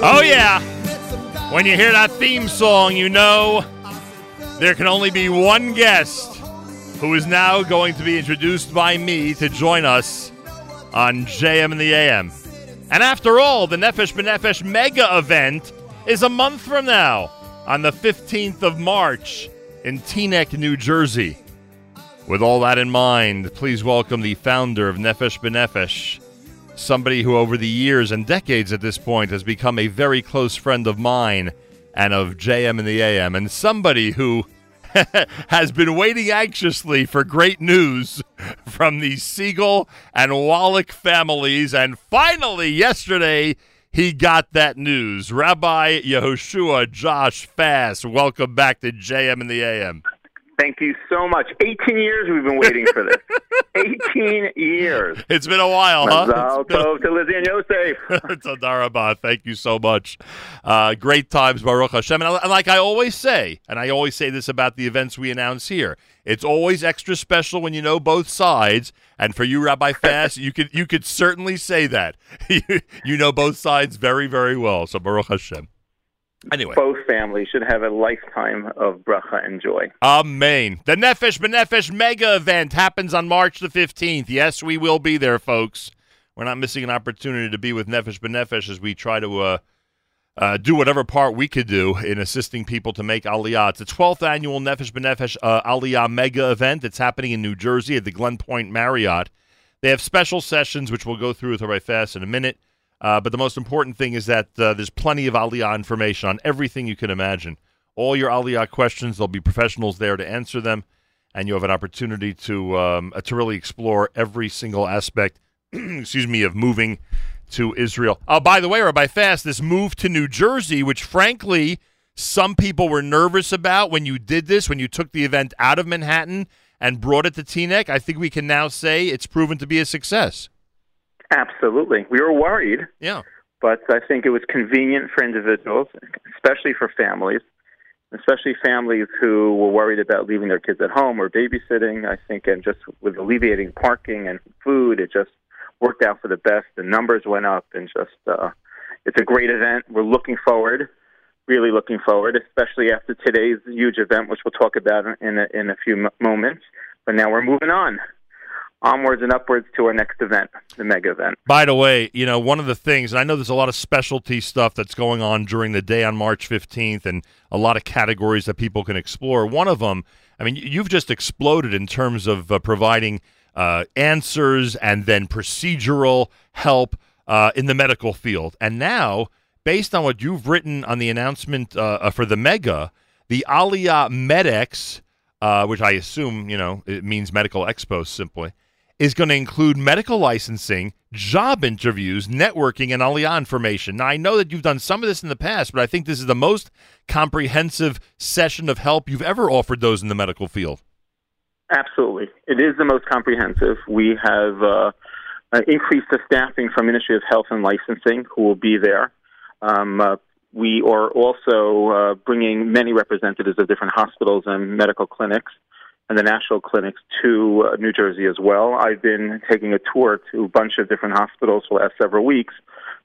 Oh, yeah. When you hear that theme song, you know there can only be one guest who is now going to be introduced by me to join us on JM and the AM. And after all, the Nefesh B'Nefesh mega event is a month from now on the 15th of March in Teaneck, New Jersey. With all that in mind, please welcome the founder of Nefesh B'Nefesh, somebody who over the years and decades at this point has become a very close friend of mine and of JM and the AM, and somebody who has been waiting anxiously for great news from the Siegel and Wallach families, and finally yesterday he got that news. Rabbi Yehoshua Josh Fass, welcome back to JM and the AM. Thank you so much. 18 years we've been waiting for this. 18 years. It's been a while, huh? Tov to Lizzie and Yosef. Tadarabah. Thank you so much. Uh, great times, Baruch Hashem. And like I always say, and I always say this about the events we announce here, it's always extra special when you know both sides. And for you, Rabbi Fass, you could you could certainly say that. you know both sides very, very well. So Baruch Hashem. Anyway, both families should have a lifetime of bracha and joy. Amen. The Nefesh B'Nefesh mega event happens on March the 15th. Yes, we will be there, folks. We're not missing an opportunity to be with Nefesh B'Nefesh as we try to uh, uh, do whatever part we could do in assisting people to make Aliyah. It's the 12th annual Nefesh B'Nefesh uh, Aliyah mega event. It's happening in New Jersey at the Glen Point Marriott. They have special sessions, which we'll go through with Rabbi Fass in a minute. Uh, but the most important thing is that uh, there's plenty of Aliyah information on everything you can imagine. All your Aliyah questions, there'll be professionals there to answer them, and you have an opportunity to um, uh, to really explore every single aspect. excuse me, of moving to Israel. Oh, by the way, Rabbi Fass, this move to New Jersey, which frankly some people were nervous about when you did this, when you took the event out of Manhattan and brought it to Teaneck, I think we can now say it's proven to be a success. Absolutely. We were worried. Yeah. But I think it was convenient for individuals, especially for families, especially families who were worried about leaving their kids at home or babysitting. I think, and just with alleviating parking and food, it just worked out for the best. The numbers went up, and just uh, it's a great event. We're looking forward, really looking forward, especially after today's huge event, which we'll talk about in a, in a few moments. But now we're moving on onwards and upwards to our next event, the mega event. By the way, you know, one of the things, and I know there's a lot of specialty stuff that's going on during the day on March 15th and a lot of categories that people can explore. One of them, I mean, you've just exploded in terms of uh, providing uh, answers and then procedural help uh, in the medical field. And now, based on what you've written on the announcement uh, uh, for the mega, the Aliyah Medex. uh, which I assume, you know, it means medical expo simply, is going to include medical licensing, job interviews, networking, and Aliyah information. Now, I know that you've done some of this in the past, but I think this is the most comprehensive session of help you've ever offered those in the medical field. Absolutely. It is the most comprehensive. We have uh, increased the staffing from Ministry of Health and Licensing, who will be there. Um, uh, we are also uh, bringing many representatives of different hospitals and medical clinics and the national clinics to uh, New Jersey as well. I've been taking a tour to a bunch of different hospitals for the last several weeks,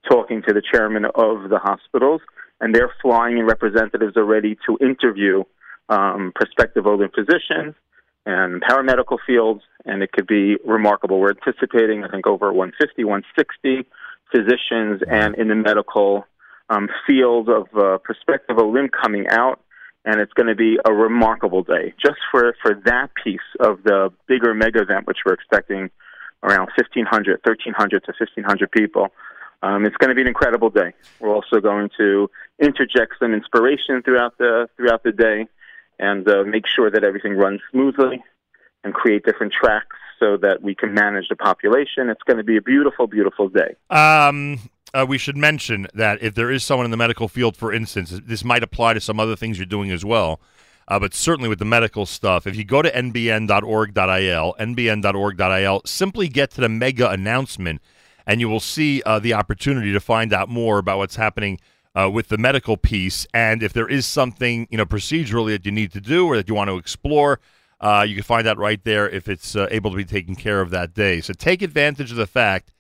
talking to the chairman of the hospitals, and they're flying in representatives already to interview um, prospective Olim physicians and paramedical fields, and it could be remarkable. We're anticipating, I think, over 150, 160 physicians and in the medical um, field of uh, prospective Olim coming out and it's going to be a remarkable day just for, for that piece of the bigger mega event, which we're expecting around 1,500, 1,300 to 1,500 people. Um, it's going to be an incredible day. We're also going to interject some inspiration throughout the throughout the day, and uh, make sure that everything runs smoothly, and create different tracks so that we can manage the population. It's going to be a beautiful, beautiful day. Um, uh, we should mention that if there is someone in the medical field, for instance, this might apply to some other things you're doing as well. Uh, but certainly with the medical stuff, if you go to nbn.org.il, nbn.org.il, simply get to the mega announcement, and you will see uh, the opportunity to find out more about what's happening uh, with the medical piece. And if there is something, you know, procedurally that you need to do or that you want to explore, uh, you can find out right there if it's uh, able to be taken care of that day. So take advantage of the fact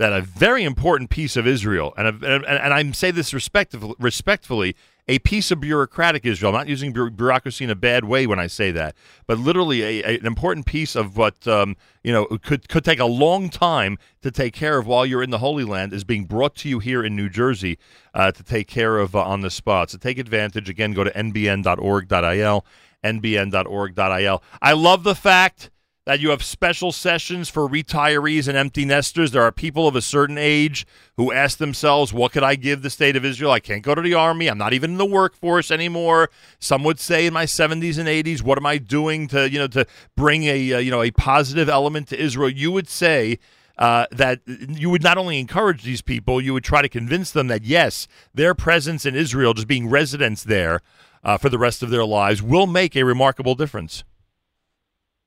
that a very important piece of Israel, and, and, and I say this respectfully, respectfully, a piece of bureaucratic Israel. I'm not using bureaucracy in a bad way when I say that, but literally a, a, an important piece of what um, you know could could take a long time to take care of while you're in the Holy Land is being brought to you here in New Jersey uh, to take care of uh, on the spot. So take advantage. Again, go to nbn.org.il, nbn.org.il. I love the fact that you have special sessions for retirees and empty nesters. There are people of a certain age who ask themselves, What could I give the state of Israel? I can't go to the army. I'm not even in the workforce anymore. Some would say in my 70s and 80s, What am I doing to, you know, to bring a, uh, you know, a positive element to Israel? You would say, uh, that you would not only encourage these people, you would try to convince them that yes, their presence in Israel, just being residents there uh, for the rest of their lives, will make a remarkable difference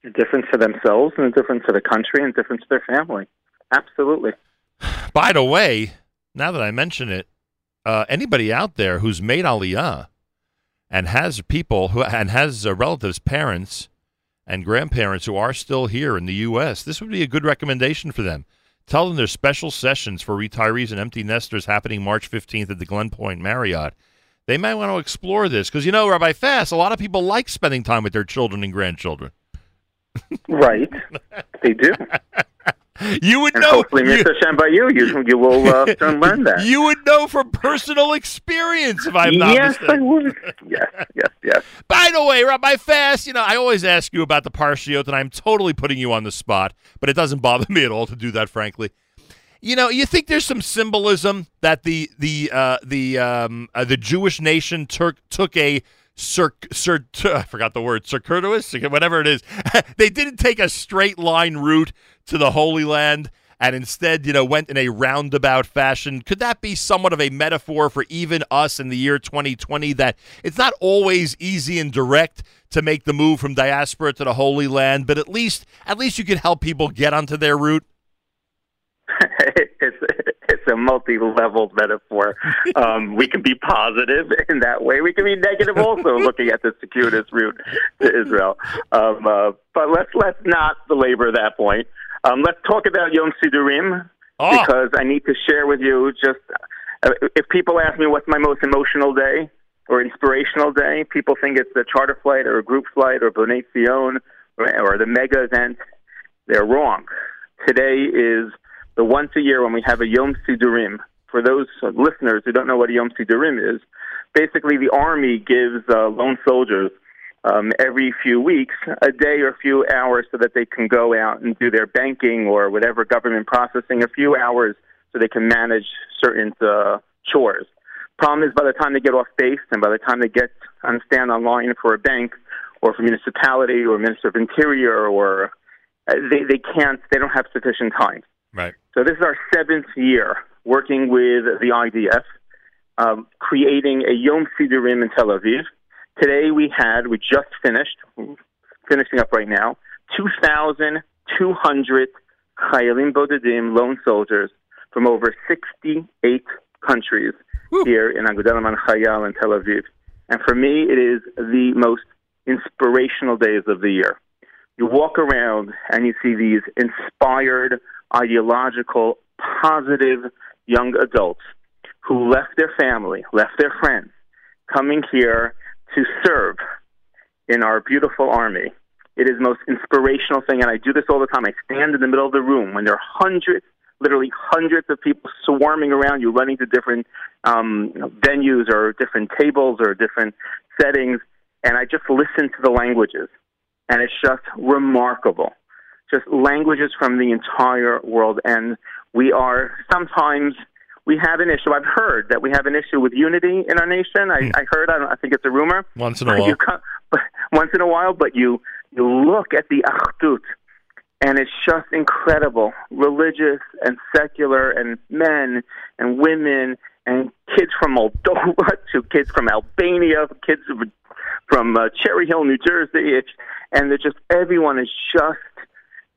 a difference for themselves and a difference for the country and a difference for their family. Absolutely. By the way, now that I mention it, uh, anybody out there who's made Aliyah and has people who and has uh, relatives, parents, and grandparents who are still here in the U.S., this would be a good recommendation for them. Tell them there's special sessions for retirees and empty nesters happening March 15th at the Glen Point Marriott. They might want to explore this because, you know, Rabbi Fass, a lot of people like spending time with their children and grandchildren right. They do. You would and know. Hopefully, you, Mr. Shem, by you, you, you will uh, soon learn that. You would know from personal experience if I'm not yes, mistaken. I would. Yes, yes, yes. By the way, Rabbi Fass, you know, I always ask you about the Parshiot, and I'm totally putting you on the spot, but it doesn't bother me at all to do that, frankly. You know, you think there's some symbolism that the the uh, the um, uh, the Jewish nation took took a cir- I forgot the word, circuitous, whatever it is. they didn't take a straight line route to the Holy Land and instead, you know, went in a roundabout fashion. Could that be somewhat of a metaphor for even us in the year 2020 that it's not always easy and direct to make the move from diaspora to the Holy Land, but at least at least you could help people get onto their route? it's it's a multi-level metaphor. Um, we can be positive in that way. We can be negative also, looking at the circuitous route to Israel. Um, uh, but let's let's not belabor that point. Um, let's talk about Yom Sidurim oh. because I need to share with you. Just uh, if people ask me what's my most emotional day or inspirational day, people think it's the charter flight or a group flight or B'nai Zion or, or the mega event. They're wrong. Today is the once a year when we have a Yom Sidurim. For those listeners who don't know what a Yom Sidurim is, basically the army gives uh, lone soldiers um, every few weeks a day or a few hours so that they can go out and do their banking or whatever government processing, a few hours so they can manage certain uh, chores. Problem is, by the time they get off base and by the time they get and stand online for a bank or for municipality or minister of interior or uh, they, they can't, they don't have sufficient time. Right. So this is our seventh year working with the IDF, um, creating a Yom Sidurim in Tel Aviv. Today we had, we just finished, finishing up right now, 2,200 Chayalim Bodedim, lone soldiers from over 68 countries Woo. here in Agudath Le'aman Chayal in Tel Aviv. And for me, it is the most inspirational days of the year. You walk around and you see these inspired ideological, positive young adults who left their family, left their friends, coming here to serve in our beautiful army. It is the most inspirational thing, and I do this all the time. I stand in the middle of the room when there are hundreds, literally hundreds of people swarming around you, running to different um, venues or different tables or different settings, and I just listen to the languages. And it's just remarkable just languages from the entire world. And we are sometimes we have an issue. I've heard that we have an issue with unity in our nation. I, mm. I heard. I, I, think it's a rumor. Once in a while. Come, once in a while, but you you look at the achdut, and it's just incredible. Religious and secular, and men and women, and kids from Moldova to kids from Albania, kids from uh, Cherry Hill, New Jersey. It's, and they're just everyone is just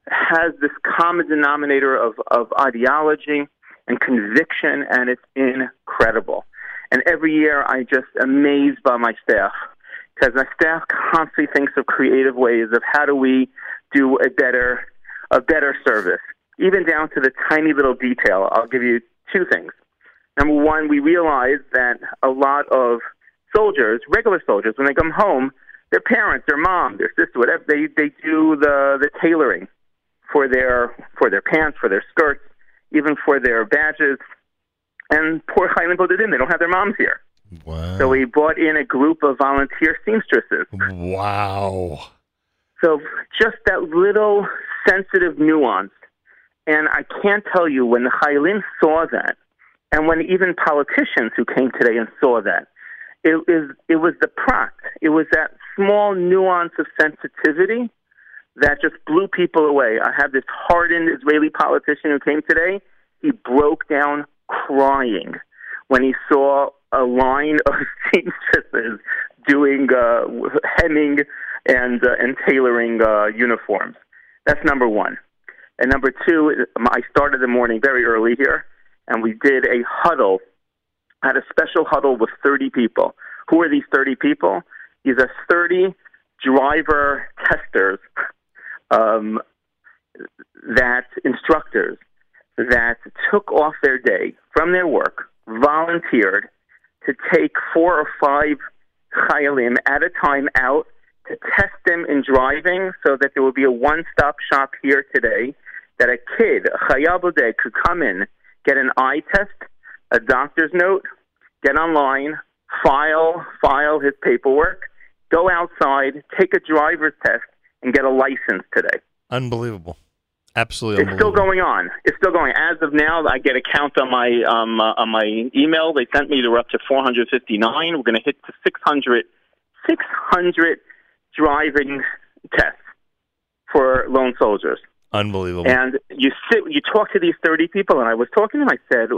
has this common denominator of, of ideology and conviction, and it's incredible. And every year I just amazed by my staff because my staff constantly thinks of creative ways of how do we do a better a better service. even down to the tiny little detail. I'll give you two things. Number one, we realized that a lot of soldiers, regular soldiers, when they come home, their parents, their mom, their sister, whatever, they they do the the tailoring for their for their pants, for their skirts, even for their badges. And poor put it in. They don't have their moms here. Wow. So we brought in a group of volunteer seamstresses. Wow. So just that little sensitive nuance. And I can't tell you when the chayalim saw that, and when even politicians who came today and saw that, it, is, it was the prat. It was that small nuance of sensitivity that just blew people away. I have this hardened Israeli politician who came today. He broke down crying when he saw a line of seamstresses doing uh, hemming and uh, and tailoring uh, uniforms. That's number one. And number two, I started the morning very early here, and we did a huddle. I had a special huddle with 30 people. Who are these 30 people? These are 30 driver testers, um, that instructors that took off their day from their work, volunteered to take four or five chayalim at a time out to test them in driving so that there will be a one-stop shop here today that a kid, a chayal boded, could come in, get an eye test, a doctor's note, get online, file, file his paperwork, go outside, take a driver's test, and get a license today. Unbelievable. Absolutely, it's still going on. It's still going. As of now, I get a count on my um, uh, on my email. They sent me to up to 459. We're going to hit to 600, 600 driving tests for lone soldiers. Unbelievable. And you sit, you talk to these 30 people, and I was talking to them. I said,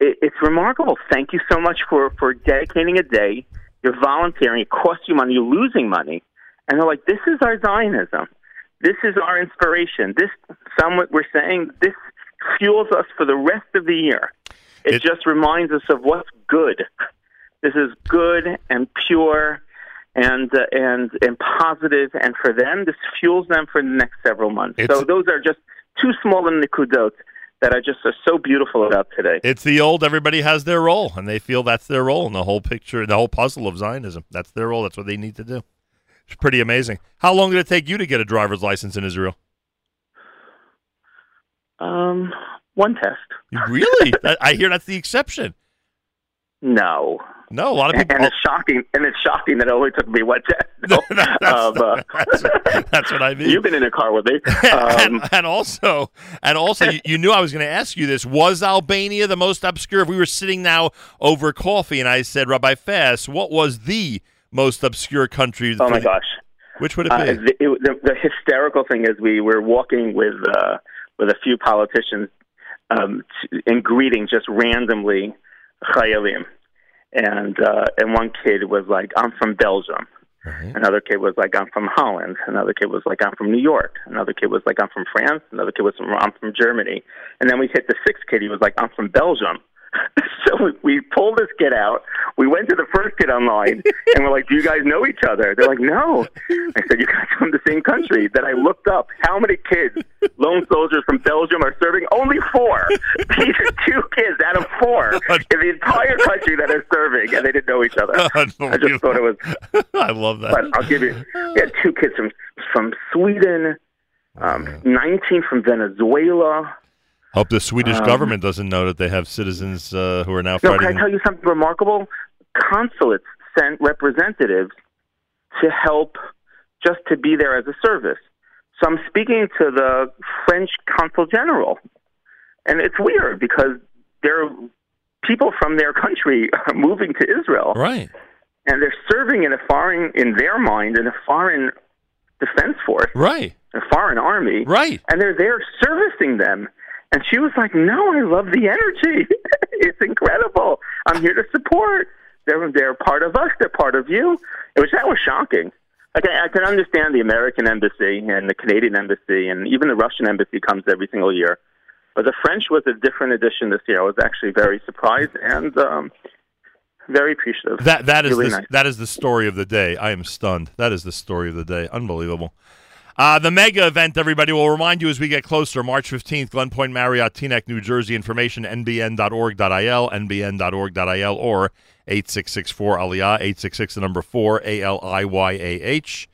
"It's remarkable. Thank you so much for for dedicating a day. You're volunteering. It costs you money. You're losing money." And they're like, "This is our Zionism." This is our inspiration. This, some what we're saying, this fuels us for the rest of the year. It, it just reminds us of what's good. This is good and pure and uh, and and positive, and for them, this fuels them for the next several months. It's, so those are just two small and nikudot that are just are so beautiful about today. It's the old everybody has their role, and they feel that's their role in the whole picture, the whole puzzle of Zionism. That's their role. That's what they need to do. It's pretty amazing. How long did it take you to get a driver's license in Israel? Um, one test. Really? I hear that's the exception. No. No, a lot of people. And it's shocking. And it's shocking that it only took me one test. that's, um, uh, that's, that's, what I mean. You've been in a car with me. Um, and, and, also, and also, you, you knew I was going to ask you this. Was Albania the most obscure? If we were sitting now over coffee, and I said, Rabbi Fass, what was the most obscure country? Oh my gosh! Which would it be? Uh, the, it, the, the, hysterical thing is we were walking with uh, with a few politicians um, in greeting just randomly chayalim, and uh, and one kid was like, "I'm from Belgium." Right. Another kid was like, "I'm from Holland." Another kid was like, "I'm from New York." Another kid was like, "I'm from France." Another kid was from, "I'm from Germany." And then we hit the sixth kid. He was like, "I'm from Belgium." so we, we pulled this kid out. We went to the first kid online, and we're like, "Do you guys know each other?" They're like, "No." I said, "You guys from the same country." Then I looked up how many kids, lone soldiers from Belgium, are serving. Only four. These are two kids out of four in the entire country that are serving, and they didn't know each other. I just thought it was. I love that. But I'll give you. We had two kids from from Sweden, um, nineteen from Venezuela. Hope the Swedish um, government doesn't know that they have citizens uh, who are now no, fighting. Can I tell you something remarkable? Consulates sent representatives to help just to be there as a service. So I'm speaking to the French consul general, and it's weird because there are people from their country are moving to Israel, right? And they're serving in a foreign, in their mind, in a foreign defense force, right? A foreign army, right? And they're there servicing them. And she was like, "No, I love the energy. it's incredible. I'm here to support. They're they're part of us. They're part of you." It was that was shocking. Like I, I can understand the American embassy and the Canadian embassy and even the Russian embassy comes every single year, but the French was a different edition this year. I was actually very surprised and um, very appreciative. That that is really the, nice. that is the story of the day. I am stunned. That is the story of the day. Unbelievable. Uh, the mega event, everybody, will remind you as we get closer. March 15th, Glen Point Marriott, Teaneck, New Jersey. Information, nbn.org.il, nbn.org.il, or 8664 Aliyah, 866 the number 4, A-L-I-Y-A-H.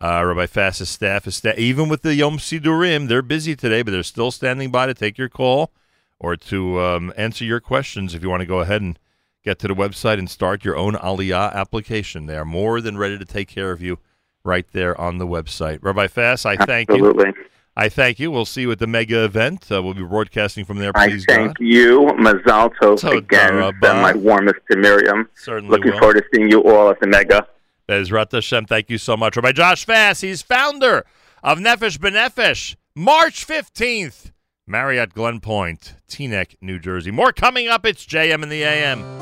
Uh, Rabbi Fass's staff is sta- even with the Yom Sidurim, they're busy today, but they're still standing by to take your call or to um, answer your questions if you want to go ahead and get to the website and start your own Aliyah application. They are more than ready to take care of you right there on the website. Rabbi Fass, I thank you. Absolutely. you. I thank you. We'll see you at the mega event. Uh, we'll be broadcasting from there. I Please, thank God. you, Mazal Tov, again. Send my warmest to Miriam. Certainly Looking will. forward to seeing you all at the Mega. Bezrat Hashem, thank you so much. Rabbi Josh Fass, he's founder of Nefesh B'Nefesh, March 15th, Marriott Glen Point, Teaneck, New Jersey. More coming up. It's JM in the AM.